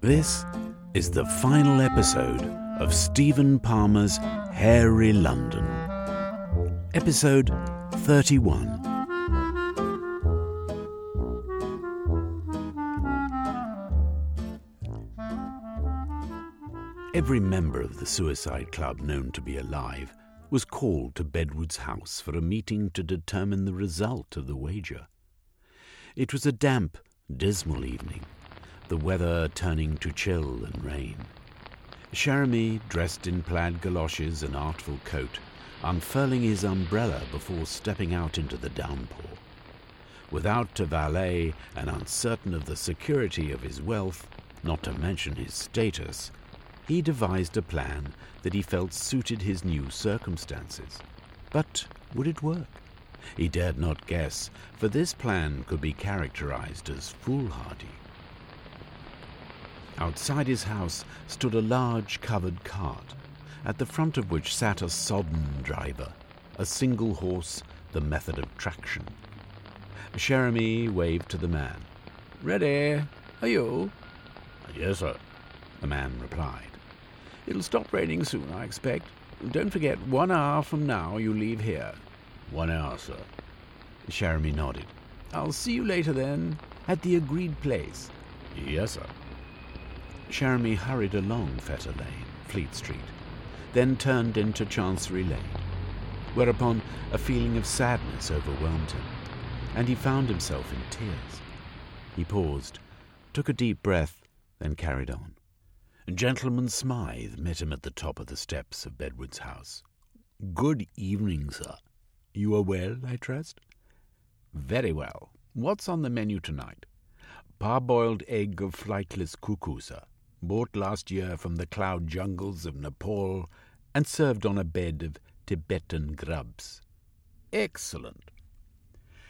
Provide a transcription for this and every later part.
This is the final episode of Stephen Palmer's Hairy London. Episode 31. Every member of the Suicide Club known to be alive was called to Bedwood's house for a meeting to determine the result of the wager. It was a damp, dismal evening, the weather turning to chill and rain. Cherami, dressed in plaid galoshes and artful coat, unfurling his umbrella before stepping out into the downpour. Without a valet and uncertain of the security of his wealth, not to mention his status, he devised a plan that he felt suited his new circumstances. But would it work? He dared not guess, for this plan could be characterized as foolhardy. Outside his house stood a large covered cart, at the front of which sat a sodden driver, a single horse, the method of traction. Cherami waved to the man. Ready? Are you? Yes, sir, the man replied. It'll stop raining soon, I expect. Don't forget, one hour from now you leave here. One hour, sir. Cherami nodded. I'll see you later then, at the agreed place. Yes, sir. Cherami hurried along Fetter Lane, Fleet Street, then turned into Chancery Lane, whereupon a feeling of sadness overwhelmed him, and he found himself in tears. He paused, took a deep breath, then carried on. Gentleman Smythe met him at the top of the steps of Bedwood's house. Good evening, sir. You are well, I trust? Very well. What's on the menu tonight? Parboiled egg of flightless cuckoo, sir. Bought last year from the cloud jungles of Nepal and served on a bed of Tibetan grubs. Excellent.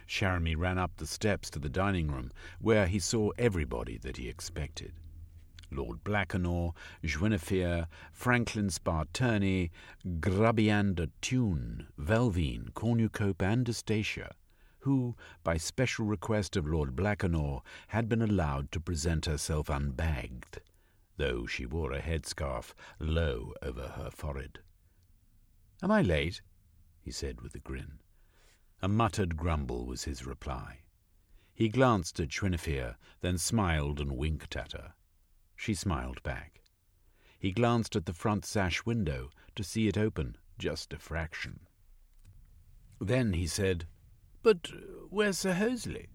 Cherami ran up the steps to the dining room, where he saw everybody that he expected. Lord Blackanor, Guinevere, Franklin Sparterney, Grubbiander Tune, Velvine, Cornucope, and Eustacia, who, by special request of Lord Blackanor, had been allowed to present herself unbagged, though she wore a headscarf low over her forehead. Am I late? he said with a grin. A muttered grumble was his reply. He glanced at Guinevere, then smiled and winked at her. She smiled back. He glanced at the front sash window to see it open just a fraction. Then he said, But uh, where's Sir Hoathly?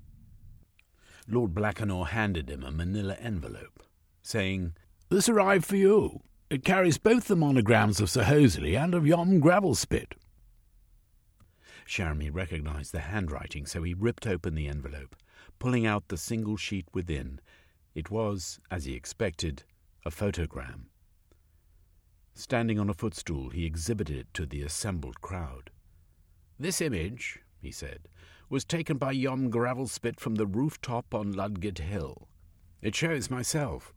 Lord Blackanor handed him a manila envelope, saying, This arrived for you. It carries both the monograms of Sir Hoathly and of Yom Gravelspit. Cherami recognized the handwriting, so he ripped open the envelope, pulling out the single sheet within it was, as he expected, a photogram. Standing on a footstool, he exhibited it to the assembled crowd. This image, he said, was taken by Yom Gravelspit from the rooftop on Ludgate Hill. It shows myself,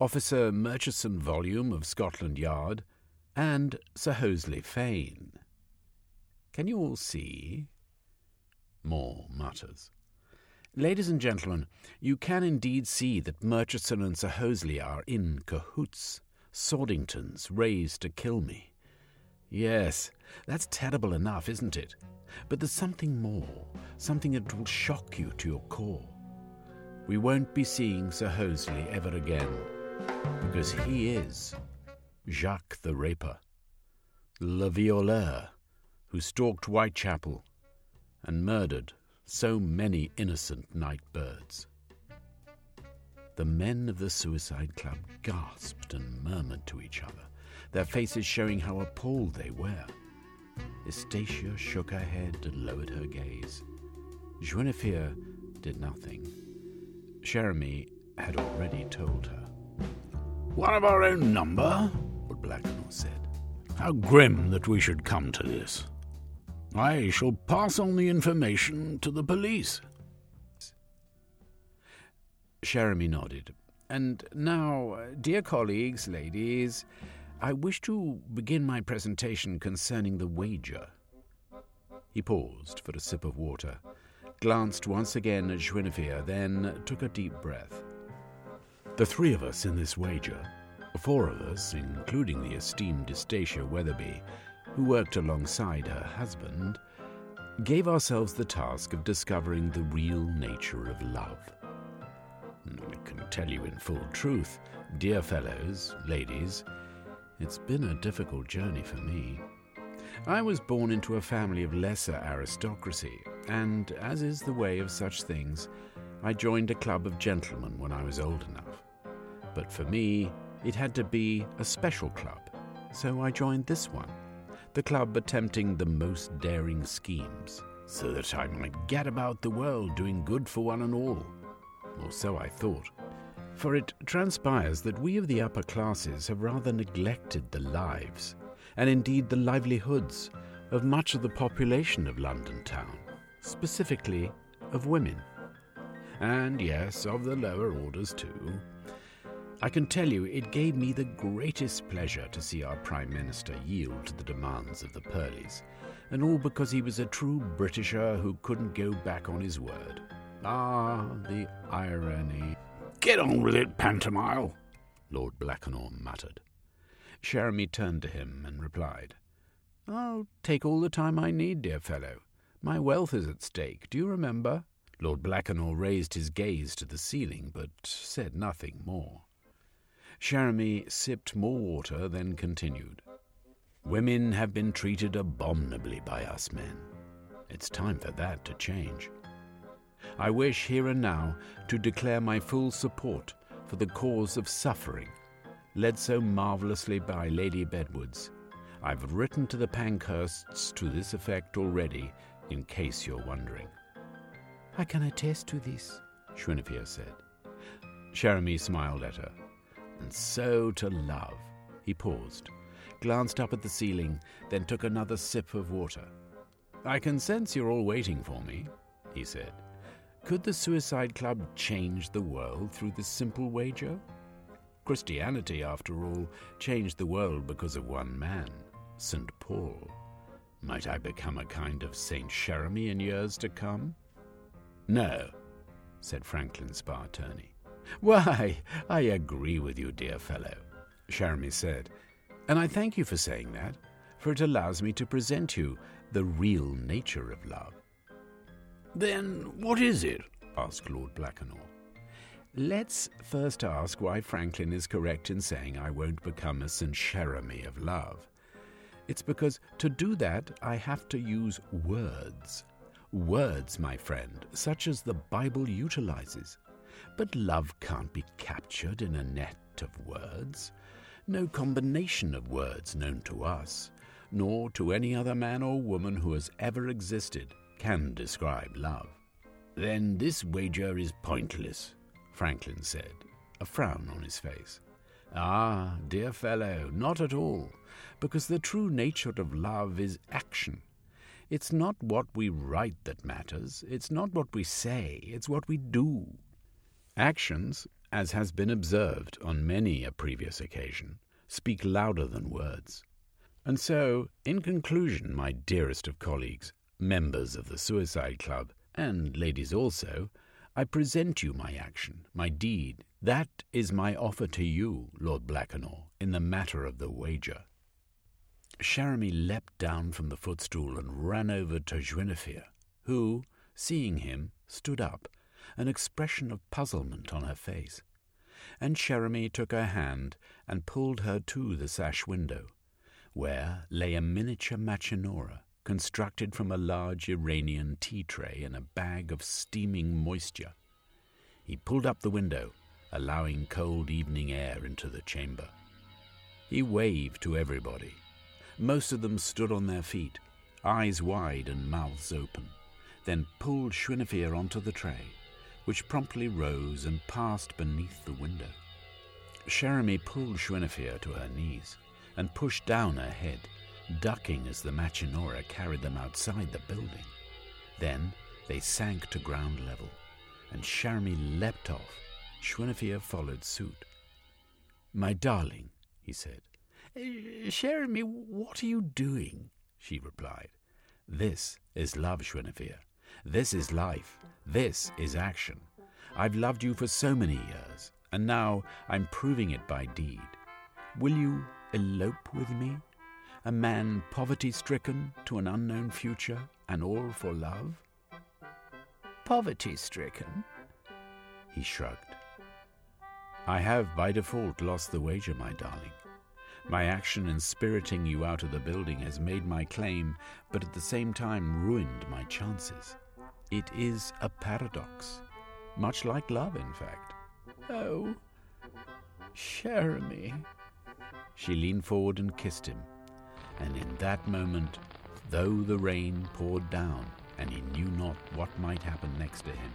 Officer Murchison Volume of Scotland Yard, and Sir Hoathly Fane. Can you all see? More mutters. Ladies and gentlemen, you can indeed see that Murchison and Sir Hoathly are in cahoots. Sordingtons raised to kill me. Yes, that's terrible enough, isn't it? But there's something more, something that will shock you to your core. We won't be seeing Sir Hoathly ever again, because he is Jacques the Raper, Le Violeur, who stalked Whitechapel and murdered so many innocent night birds. The men of the Suicide Club gasped and murmured to each other, their faces showing how appalled they were. Eustacia shook her head and lowered her gaze. Guinevere did nothing. Cherami had already told her. One of our own number, Lord Blackanor said. How grim that we should come to this. I shall pass on the information to the police. Cherami nodded. And now, dear colleagues, ladies, I wish to begin my presentation concerning the wager. He paused for a sip of water, glanced once again at Guinevere, then took a deep breath. The three of us in this wager, four of us, including the esteemed Eustacia Weatherby, who worked alongside her husband, gave ourselves the task of discovering the real nature of love. I can tell you in full truth, dear fellows, ladies, it's been a difficult journey for me. I was born into a family of lesser aristocracy, and, as is the way of such things, I joined a club of gentlemen when I was old enough. But for me, it had to be a special club, so I joined this one, the club attempting the most daring schemes, so that I might get about the world doing good for one and all. Or so I thought. For it transpires that we of the upper classes have rather neglected the lives, and indeed the livelihoods, of much of the population of London town, specifically of women. And yes, of the lower orders too. I can tell you it gave me the greatest pleasure to see our Prime Minister yield to the demands of the Purleys, and all because he was a true Britisher who couldn't go back on his word. Ah, the irony. Get on with it, Pantomile, Lord Blackanor muttered. Cherami turned to him and replied, I'll take all the time I need, dear fellow. My wealth is at stake, do you remember? Lord Blackanor raised his gaze to the ceiling, but said nothing more. Cherami sipped more water, then continued. Women have been treated abominably by us men. It's time for that to change. I wish here and now to declare my full support for the cause of suffering, led so marvellously by Lady Bedwoods. I've written to the Pankhursts to this effect already, in case you're wondering. I can attest to this, Guinevere said. Cherami smiled at her. And so to love. He paused, glanced up at the ceiling, then took another sip of water. I can sense you're all waiting for me, he said. Could the Suicide Club change the world through this simple wager? Christianity, after all, changed the world because of one man, St. Paul. Might I become a kind of St. Cherami in years to come? No, said Franklin Sparterney. Why, I agree with you, dear fellow, Cherami said, and I thank you for saying that, for it allows me to present you the real nature of love. Then what is it? asked Lord Blackanor. Let's first ask why Franklin is correct in saying I won't become a St. Cherami of love. It's because to do that I have to use words. Words, my friend, such as the Bible utilizes. But love can't be captured in a net of words. No combination of words known to us, nor to any other man or woman who has ever existed, can describe love. Then this wager is pointless, Franklin said, a frown on his face. Ah, dear fellow, not at all, because the true nature of love is action. It's not what we write that matters, it's not what we say, it's what we do. Actions, as has been observed on many a previous occasion, speak louder than words. And so, in conclusion, my dearest of colleagues, members of the Suicide Club, and ladies also, I present you my action, my deed. That is my offer to you, Lord Blackanor, in the matter of the wager. Cherami leapt down from the footstool and ran over to Guinevere, who, seeing him, stood up, an expression of puzzlement on her face. And Cherami took her hand and pulled her to the sash window, where lay a miniature Machinora, constructed from a large Iranian tea tray and a bag of steaming moisture. He pulled up the window, allowing cold evening air into the chamber. He waved to everybody. Most of them stood on their feet, eyes wide and mouths open, then pulled Guinevere onto the tray, which promptly rose and passed beneath the window. Cherami pulled Guinevere to her knees and pushed down her head ducking as the Machinora carried them outside the building. Then they sank to ground level, and Cherami leapt off. Guinevere followed suit. My darling, he said. Eh, Cherami, what are you doing? She replied. This is love, Guinevere. This is life. This is action. I've loved you for so many years, and now I'm proving it by deed. Will you elope with me? A man poverty stricken to an unknown future, and all for love? Poverty stricken? He shrugged. I have by default lost the wager, my darling. My action in spiriting you out of the building has made my claim, but at the same time ruined my chances. It is a paradox, much like love, in fact. Oh, Cherami. She leaned forward and kissed him, and in that moment, though the rain poured down and he knew not what might happen next to him,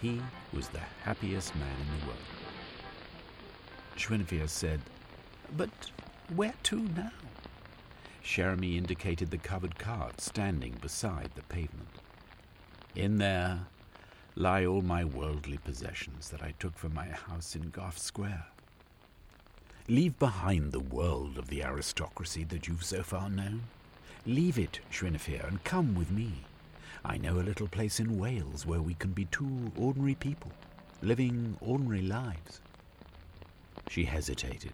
he was the happiest man in the world. Guinevere said, But where to now? Cherami indicated the covered cart standing beside the pavement. In there lie all my worldly possessions that I took from my house in Gough Square. Leave behind the world of the aristocracy that you've so far known. Leave it, Guinevere, and come with me. I know a little place in Wales where we can be two ordinary people, living ordinary lives. She hesitated.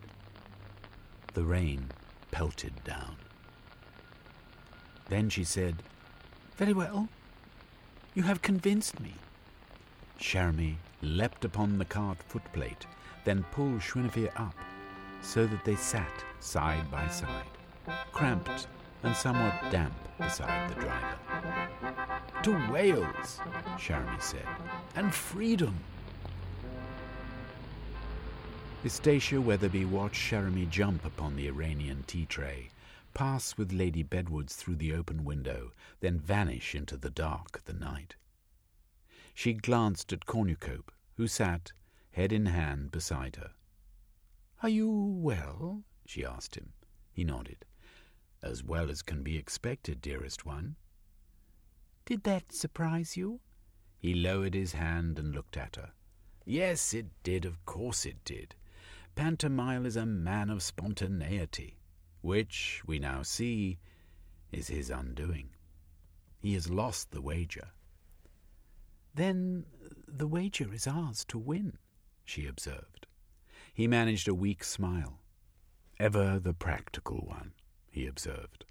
The rain pelted down. Then she said, Very well. You have convinced me. Cherami leapt upon the cart footplate, then pulled Guinevere up, so that they sat side by side, cramped and somewhat damp beside the driver. To Wales, Cherami said, and freedom. Eustacia Weatherby watched Cherami jump upon the Iranian tea tray, pass with Lady Bedwoods through the open window, then vanish into the dark of the night. She glanced at Cornucope, who sat, head in hand, beside her. Are you well? she asked him. He nodded. As well as can be expected, dearest one. Did that surprise you? He lowered his hand and looked at her. Yes, it did, of course it did. Pantomile is a man of spontaneity, which, we now see, is his undoing. He has lost the wager. Then the wager is ours to win, she observed. He managed a weak smile. Ever the practical one, he observed.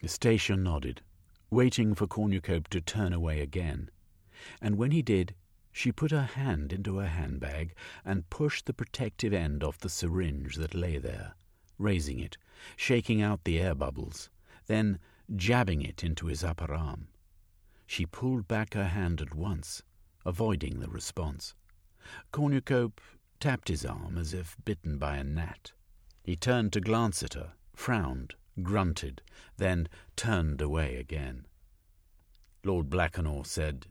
Eustacia nodded, waiting for Cornucope to turn away again, and when he did, she put her hand into her handbag and pushed the protective end off the syringe that lay there, raising it, shaking out the air bubbles, then jabbing it into his upper arm. She pulled back her hand at once, avoiding the response. Cornucope tapped his arm as if bitten by a gnat. He turned to glance at her, frowned, grunted, then turned away again. Lord Blackanor said,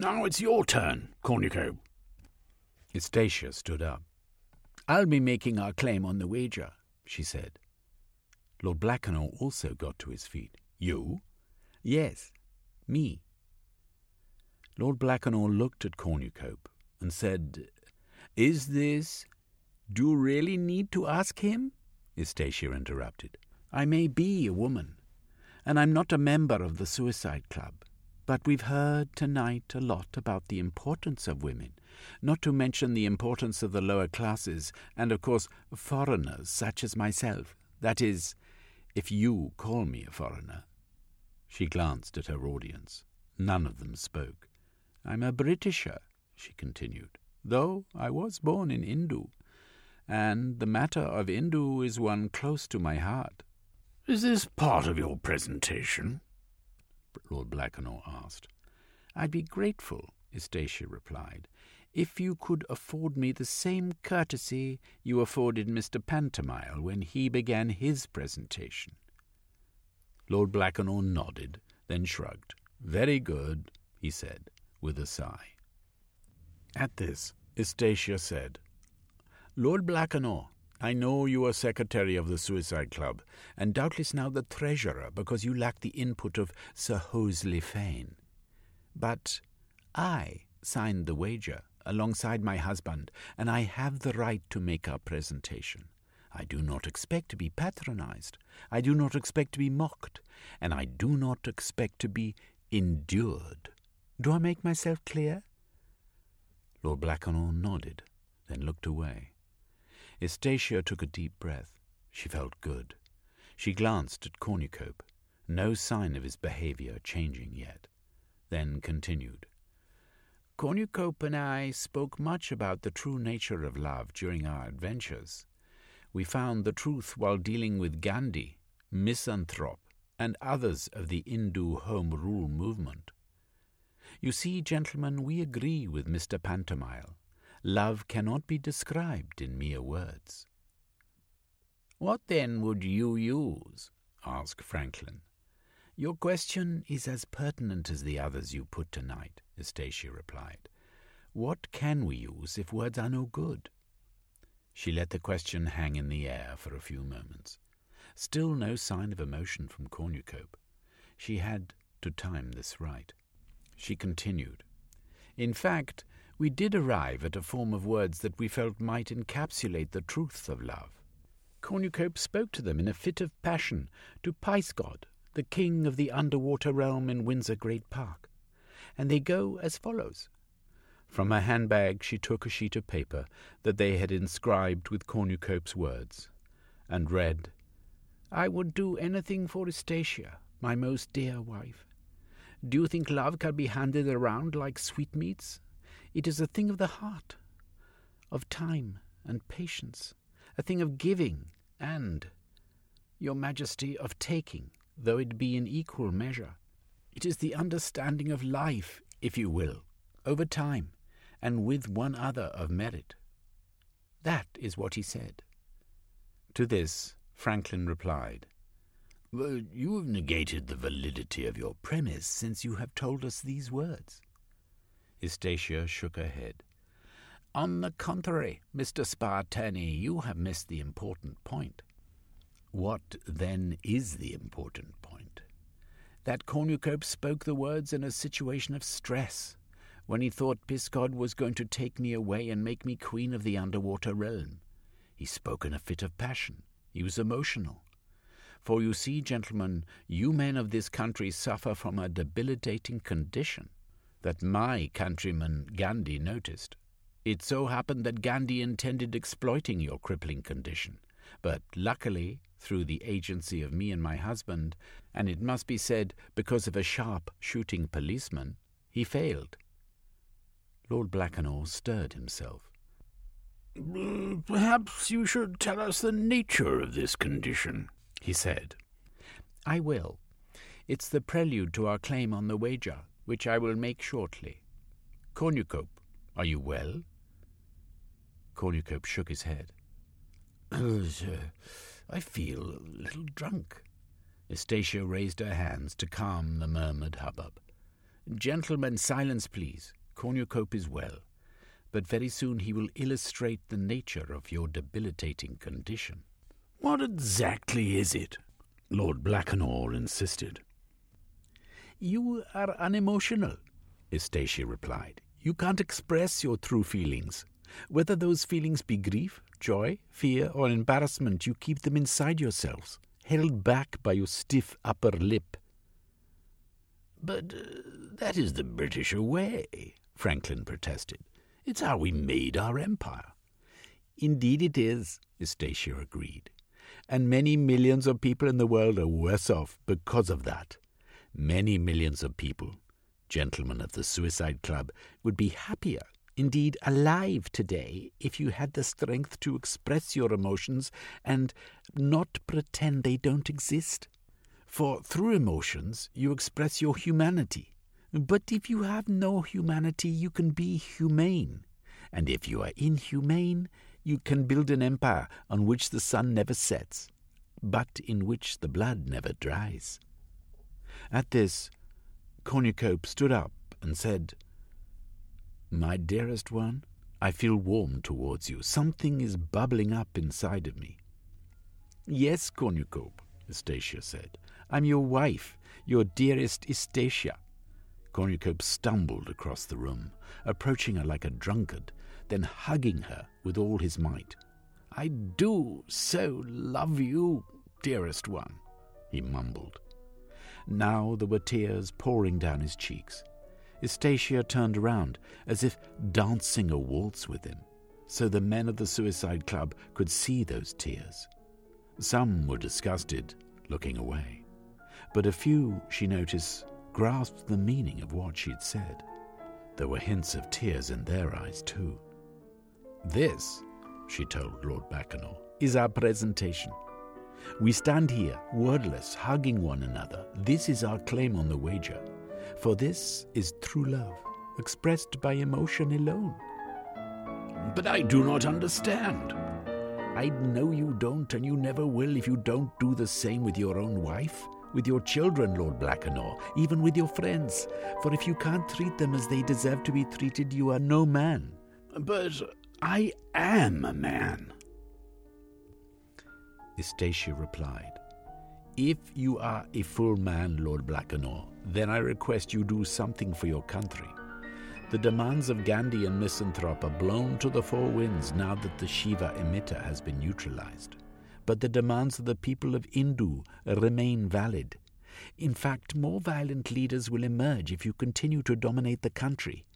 now it's your turn, Cornucope. Eustacia stood up. I'll be making our claim on the wager, she said. Lord Blackanor also got to his feet. You? Yes, me. Lord Blackanor looked at Cornucope and said, Is this. Do you really need to ask him? Eustacia interrupted. I may be a woman, and I'm not a member of the Suicide Club. But we've heard tonight a lot about the importance of women, not to mention the importance of the lower classes, and of course foreigners such as myself. That is, if you call me a foreigner. She glanced at her audience. None of them spoke. I'm a Britisher, she continued, though I was born in Indu, and the matter of Indu is one close to my heart. Is this part of your presentation? Lord Blackanor asked. I'd be grateful, Eustacia replied, if you could afford me the same courtesy you afforded Mr. Pantomile when he began his presentation. Lord Blackanor nodded, then shrugged. Very good, he said, with a sigh. At this, Eustacia said, Lord Blackanor, I know you are secretary of the Suicide Club, and doubtless now the treasurer because you lack the input of Sir Hoathly Fane. But I signed the wager alongside my husband, and I have the right to make our presentation. I do not expect to be patronized. I do not expect to be mocked, and I do not expect to be endured. Do I make myself clear? Lord Blackanor nodded, then looked away. Eustacia took a deep breath. She felt good. She glanced at Cornucope, no sign of his behaviour changing yet, then continued. Cornucope and I spoke much about the true nature of love during our adventures. We found the truth while dealing with Gandhi, Misanthrope, and others of the Hindu Home Rule movement. You see, gentlemen, we agree with Mr. Pantomile. Love cannot be described in mere words. What then would you use? asked Franklin. Your question is as pertinent as the others you put tonight, Eustacia replied. What can we use if words are no good? She let the question hang in the air for a few moments. Still no sign of emotion from Cornucope. She had to time this right. She continued. In fact, we did arrive at a form of words that we felt might encapsulate the truth of love. Cornucope spoke to them in a fit of passion to Pyse-God, the king of the underwater realm in Windsor Great Park, and they go as follows. From her handbag she took a sheet of paper that they had inscribed with Cornucope's words, and read, I would do anything for Eustacia, my most dear wife. Do you think love can be handed around like sweetmeats? It is a thing of the heart, of time and patience, a thing of giving and, your majesty, of taking, though it be in equal measure. It is the understanding of life, if you will, over time, and with one other of merit. That is what he said. To this Franklin replied, well, you have negated the validity of your premise since you have told us these words. Eustacia shook her head. On the contrary, Mr. Spartani, you have missed the important point. What, then, is the important point? That Cornucope spoke the words in a situation of stress, when he thought Piscod was going to take me away and make me queen of the underwater realm. He spoke in a fit of passion. He was emotional. For you see, gentlemen, you men of this country suffer from a debilitating condition that my countryman Gandhi noticed. It so happened that Gandhi intended exploiting your crippling condition, but luckily, through the agency of me and my husband, and it must be said because of a sharp shooting policeman, he failed. Lord Blackanor stirred himself. Mm, perhaps you should tell us the nature of this condition, he said. I will. It's the prelude to our claim on the wager, which I will make shortly. Cornucope, are you well? Cornucope shook his head. Oh, sir, I feel a little drunk. Eustacia raised her hands to calm the murmured hubbub. Gentlemen, silence, please. Cornucope is well, but very soon he will illustrate the nature of your debilitating condition. What exactly is it? Lord Blackanor insisted. You are unemotional, Eustacia replied. You can't express your true feelings. Whether those feelings be grief, joy, fear, or embarrassment, you keep them inside yourselves, held back by your stiff upper lip. But uh, that is the British way, Franklin protested. It's how we made our empire. Indeed it is, Eustacia agreed and many millions of people in the world are worse off because of that. Many millions of people, gentlemen of the Suicide Club, would be happier, indeed alive today, if you had the strength to express your emotions and not pretend they don't exist. For through emotions you express your humanity. But if you have no humanity, you can be humane. And if you are inhumane, you can build an empire on which the sun never sets, but in which the blood never dries. At this, Cornucope stood up and said, My dearest one, I feel warm towards you. Something is bubbling up inside of me. Yes, Cornucope, Eustacia said. I'm your wife, your dearest Eustacia. Cornucope stumbled across the room, approaching her like a drunkard, then hugging her with all his might. I do so love you, dearest one, he mumbled. Now there were tears pouring down his cheeks. Eustacia turned around, as if dancing a waltz with him. so the men of the Suicide Club could see those tears. Some were disgusted, looking away, but a few, she noticed, grasped the meaning of what she'd said. There were hints of tears in their eyes, too. This, she told Lord Blackanor, is our presentation. We stand here, wordless, hugging one another. This is our claim on the wager. For this is true love, expressed by emotion alone. But I do not understand. I know you don't, and you never will if you don't do the same with your own wife, with your children, Lord Blackanor, even with your friends. For if you can't treat them as they deserve to be treated, you are no man. But I am a man. Eustacia replied, If you are a full man, Lord Blackanor, then I request you do something for your country. The demands of Gandhi and Misanthrope are blown to the four winds now that the Shiva emitter has been neutralized. But the demands of the people of Indu remain valid. In fact, more violent leaders will emerge if you continue to dominate the country.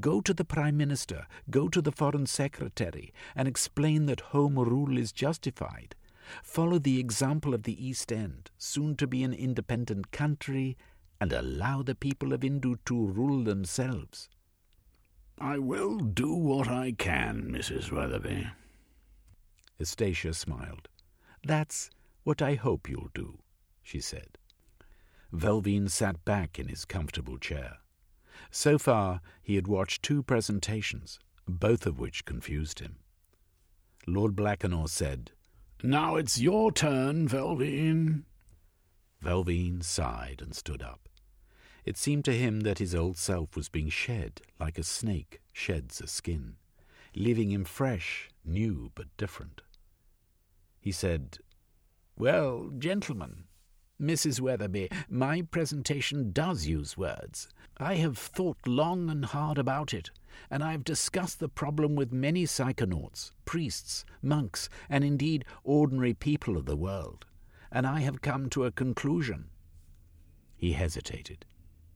Go to the Prime Minister, go to the Foreign Secretary, and explain that Home Rule is justified. Follow the example of the East End, soon to be an independent country, and allow the people of Indu to rule themselves. I will do what I can, Mrs. Weatherby. Eustacia smiled. That's what I hope you'll do, she said. Velvine sat back in his comfortable chair. So far, he had watched two presentations, both of which confused him. Lord Blackanor said, Now it's your turn, Velvine. Velvine sighed and stood up. It seemed to him that his old self was being shed like a snake sheds a skin, leaving him fresh, new, but different. He said, Well, gentlemen, Mrs. Weatherby, my presentation does use words. I have thought long and hard about it, and I have discussed the problem with many psychonauts, priests, monks, and indeed ordinary people of the world, and I have come to a conclusion. He hesitated.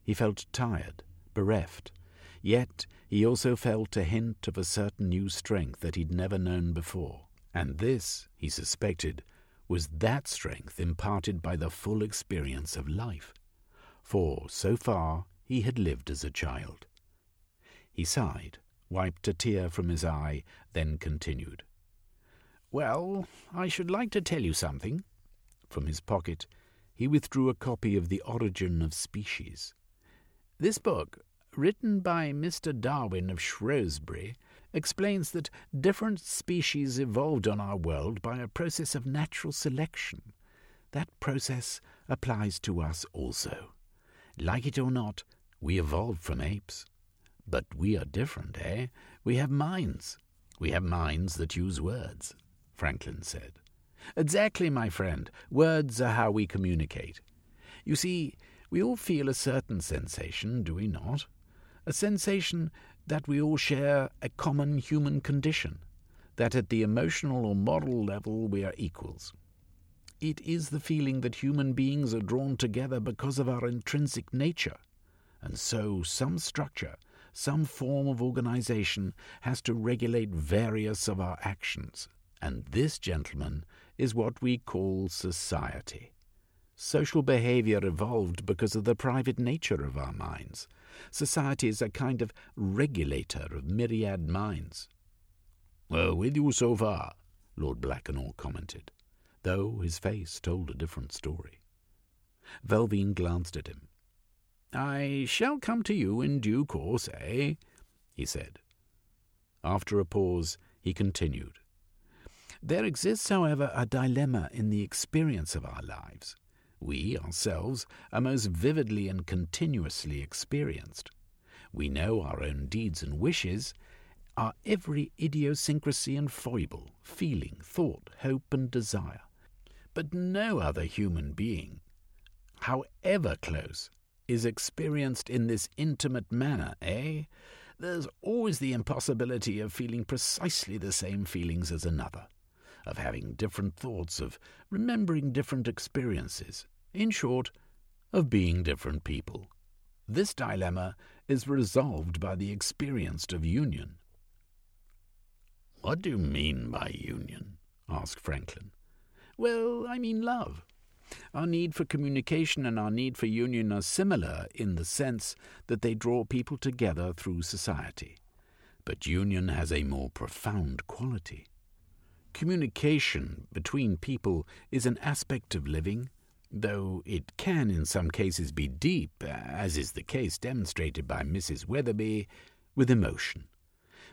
He felt tired, bereft, yet he also felt a hint of a certain new strength that he'd never known before, and this, he suspected, was that strength imparted by the full experience of life, for so far he had lived as a child. He sighed, wiped a tear from his eye, then continued. Well, I should like to tell you something. From his pocket, he withdrew a copy of The Origin of Species. This book, written by Mr. Darwin of Shrewsbury, explains that different species evolved on our world by a process of natural selection. That process applies to us also. Like it or not, we evolved from apes. But we are different, eh? We have minds. We have minds that use words, Franklin said. Exactly, my friend. Words are how we communicate. You see, we all feel a certain sensation, do we not? A sensation that we all share a common human condition, that at the emotional or moral level we are equals. It is the feeling that human beings are drawn together because of our intrinsic nature, and so some structure, some form of organization has to regulate various of our actions, and this, gentlemen, is what we call society. Social behavior evolved because of the private nature of our minds. Society is a kind of regulator of myriad minds. Well, with you so far, Lord Blackanor commented, though his face told a different story. Velvine glanced at him. I shall come to you in due course, eh? he said. After a pause, he continued. There exists, however, a dilemma in the experience of our lives we ourselves are most vividly and continuously experienced. We know our own deeds and wishes, our every idiosyncrasy and foible, feeling, thought, hope, and desire. But no other human being, however close, is experienced in this intimate manner, eh? There's always the impossibility of feeling precisely the same feelings as another of having different thoughts, of remembering different experiences, in short, of being different people. This dilemma is resolved by the experienced of union. What do you mean by union? asked Franklin. Well, I mean love. Our need for communication and our need for union are similar in the sense that they draw people together through society. But union has a more profound quality. Communication between people is an aspect of living, though it can in some cases be deep, as is the case demonstrated by Mrs. Weatherby, with emotion.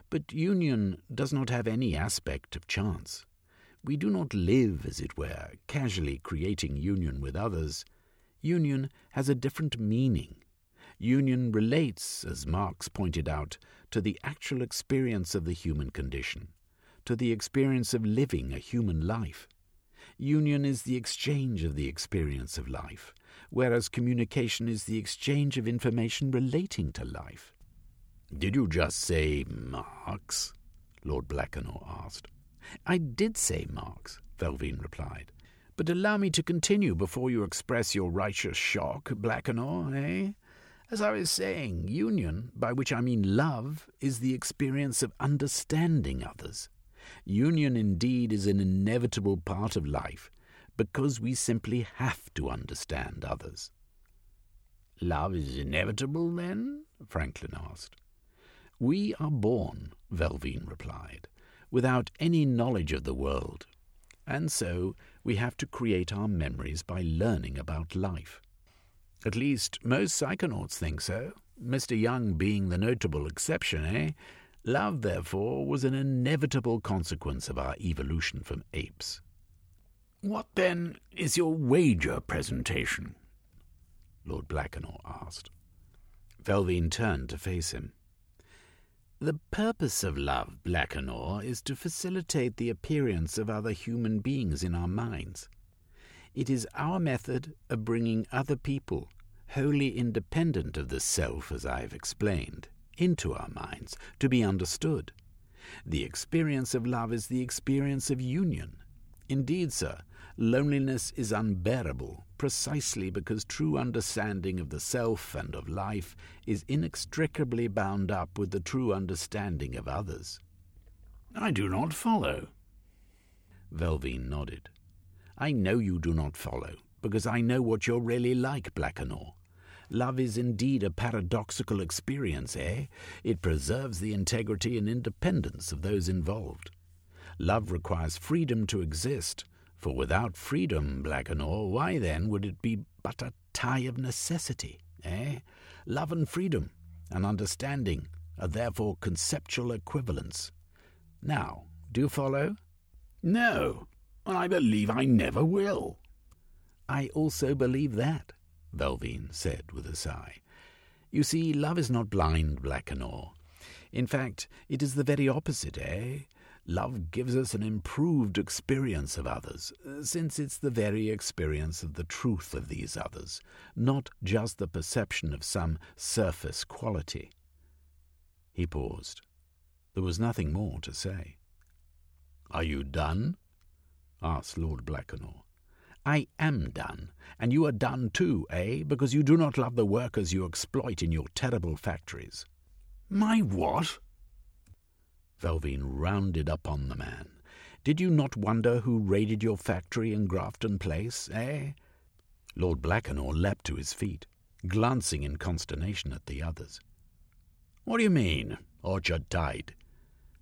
But union does not have any aspect of chance. We do not live, as it were, casually creating union with others. Union has a different meaning. Union relates, as Marx pointed out, to the actual experience of the human condition, to the experience of living a human life. Union is the exchange of the experience of life, whereas communication is the exchange of information relating to life. Did you just say Marx? Lord Blackanor asked. I did say Marx, Velvine replied. But allow me to continue before you express your righteous shock, Blackanor, eh? As I was saying, union, by which I mean love, is the experience of understanding others. Union indeed is an inevitable part of life, because we simply have to understand others. Love is inevitable, then? Franklin asked. We are born, Velvine replied, without any knowledge of the world, and so we have to create our memories by learning about life. At least most psychonauts think so, Mr. Jung being the notable exception, eh? Love, therefore, was an inevitable consequence of our evolution from apes. What, then, is your wager presentation? Lord Blackanor asked. Velvine turned to face him. The purpose of love, Blackanor, is to facilitate the appearance of other human beings in our minds. It is our method of bringing other people, wholly independent of the self, as I have explained, into our minds, to be understood. The experience of love is the experience of union. Indeed, sir, loneliness is unbearable precisely because true understanding of the self and of life is inextricably bound up with the true understanding of others. I do not follow. Velvine nodded. I know you do not follow, because I know what you're really like, Blackanor. Love is indeed a paradoxical experience, eh? It preserves the integrity and independence of those involved. Love requires freedom to exist, for without freedom, Blackanor, why then would it be but a tie of necessity, eh? Love and freedom and understanding are therefore conceptual equivalents. Now, do you follow? No, and I believe I never will. I also believe that, Velvine said with a sigh. You see, love is not blind, Blackanor. In fact, it is the very opposite, eh? Love gives us an improved experience of others, since it's the very experience of the truth of these others, not just the perception of some surface quality. He paused. There was nothing more to say. Are you done? asked Lord Blackanor. I am done, and you are done too, eh? Because you do not love the workers you exploit in your terrible factories. My what? Velvine rounded up on the man. Did you not wonder who raided your factory in Grafton Place, eh? Lord Blackanor leapt to his feet, glancing in consternation at the others. What do you mean, Orchard Tide?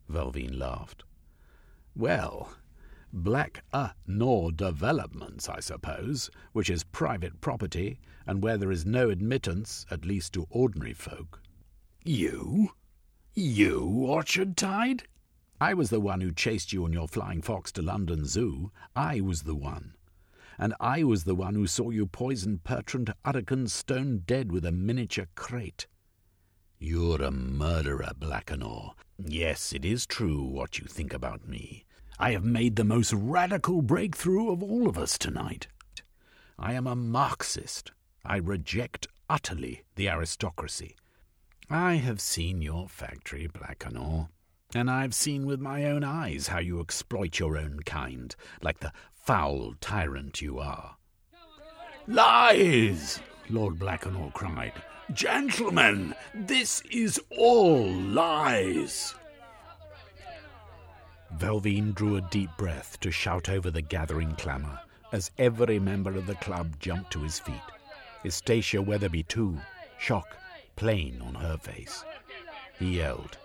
Velvine laughed. Well, Black uh, Nor Developments, I suppose, which is private property, and where there is no admittance, at least to ordinary folk. You? You, Orchard Tide? I was the one who chased you and your flying fox to London Zoo. I was the one. And I was the one who saw you poison Bertrand Hurricane stone dead with a miniature crate. You're a murderer, Blackanor. Yes, it is true what you think about me. I have made the most radical breakthrough of all of us tonight. I am a Marxist. I reject utterly the aristocracy. I have seen your factory, Blackanor, and I have seen with my own eyes how you exploit your own kind, like the foul tyrant you are. Lies! Lord Blackanor cried. Gentlemen, this is all lies. Velvine drew a deep breath to shout over the gathering clamour as every member of the club jumped to his feet. Eustacia Weatherby, too, shock plain on her face. He yelled,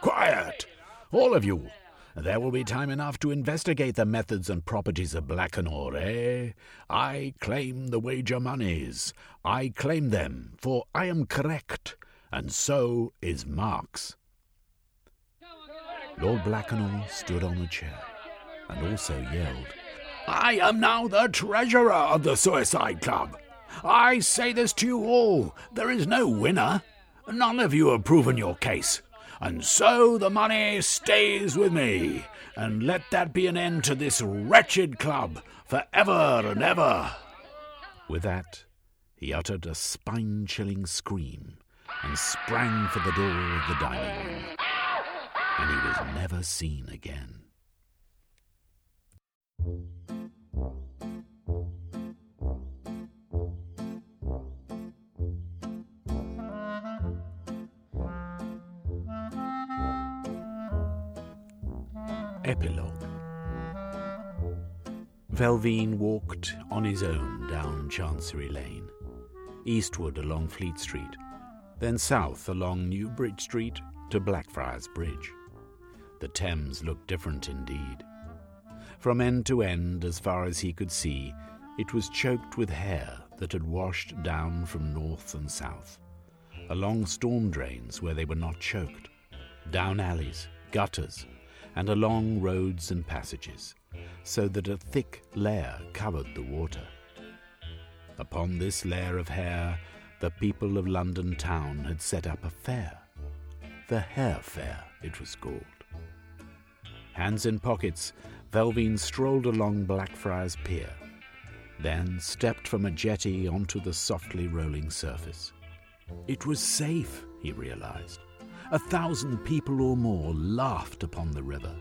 Quiet! All of you! There will be time enough to investigate the methods and properties of Blackanor, eh? I claim the wager monies. I claim them, for I am correct, and so is Marx. Lord Blackanor stood on a chair and also yelled, I am now the treasurer of the Suicide Club. I say this to you all there is no winner. None of you have proven your case. And so the money stays with me. And let that be an end to this wretched club for ever and ever. With that, he uttered a spine chilling scream and sprang for the door of the dining room. And he was never seen again. Epilogue Velvine walked on his own down Chancery Lane, eastward along Fleet Street, then south along New Bridge Street to Blackfriars Bridge. The Thames looked different indeed. From end to end, as far as he could see, it was choked with hair that had washed down from north and south, along storm drains where they were not choked, down alleys, gutters, and along roads and passages, so that a thick layer covered the water. Upon this layer of hair, the people of London town had set up a fair. The Hair Fair, it was called. Hands in pockets, Velvine strolled along Blackfriars Pier, then stepped from a jetty onto the softly rolling surface. It was safe, he realized. A thousand people or more laughed upon the river,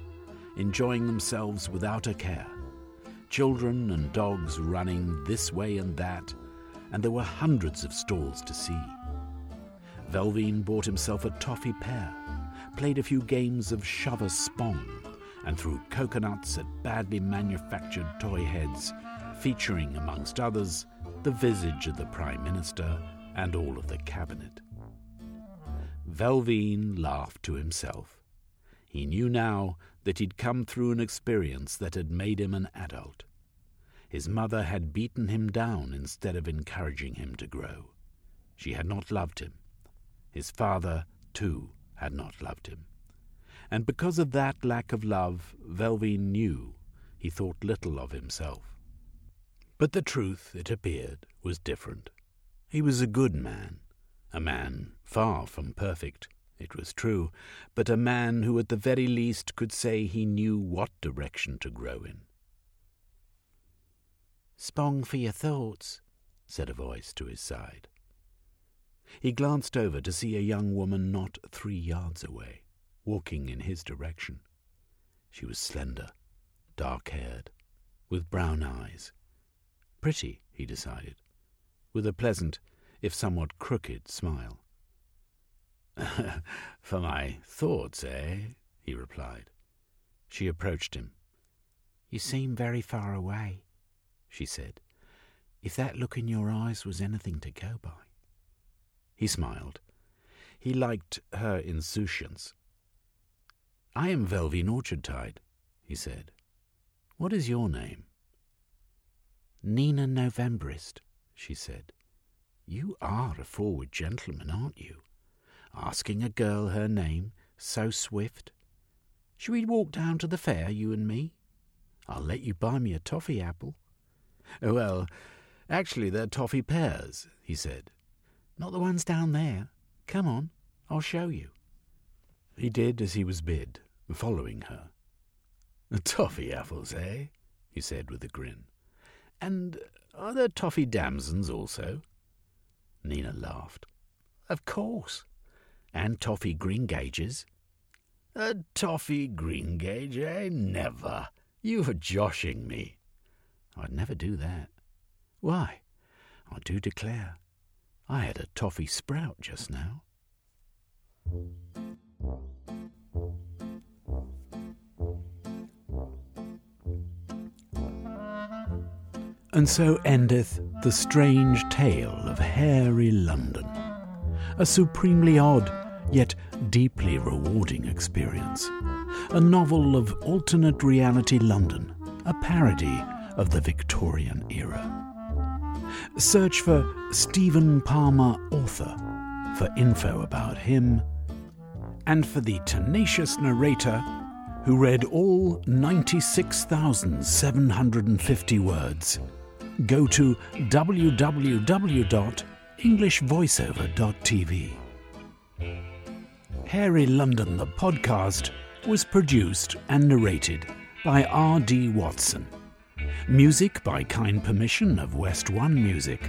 enjoying themselves without a care. Children and dogs running this way and that, and there were hundreds of stalls to see. Velvine bought himself a toffee pear, played a few games of shover spong, and threw coconuts at badly manufactured toy heads, featuring, amongst others, the visage of the Prime Minister and all of the Cabinet. Velvine laughed to himself. He knew now that he'd come through an experience that had made him an adult. His mother had beaten him down instead of encouraging him to grow. She had not loved him. His father, too, had not loved him. And because of that lack of love, Velvine knew he thought little of himself. But the truth, it appeared, was different. He was a good man, a man far from perfect, it was true, but a man who at the very least could say he knew what direction to grow in. Spong for your thoughts, said a voice to his side. He glanced over to see a young woman not three yards away, walking in his direction. She was slender, dark haired, with brown eyes. Pretty, he decided, with a pleasant, if somewhat crooked smile. For my thoughts, eh? he replied. She approached him. You seem very far away, she said. If that look in your eyes was anything to go by. He smiled. He liked her insouciance. I am Velvine Orchardtide, he said. What is your name? Nina Novemberist, she said. You are a forward gentleman, aren't you? Asking a girl her name so swift. Shall we walk down to the fair, you and me? I'll let you buy me a toffee apple. Well, actually, they're toffee pears, he said. Not the ones down there. Come on, I'll show you. He did as he was bid, following her. Toffee apples, eh? he said with a grin. And are there toffee damsons also? Nina laughed. Of course and toffee greengages. A toffee greengage, eh? Never. You are joshing me. I'd never do that. Why, I do declare, I had a toffee sprout just now. And so endeth the strange tale of hairy London, a supremely odd yet deeply rewarding experience, a novel of alternate reality London, a parody of the Victorian era. Search for Stephen Palmer, author, for info about him, and for the tenacious narrator who read all 96,750 words. Go to www.englishvoiceover.tv. Hairy London, the podcast, was produced and narrated by R.D. Watson. Music by kind permission of West One Music.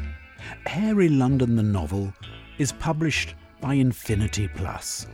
Hairy London, the novel, is published by Infinity Plus.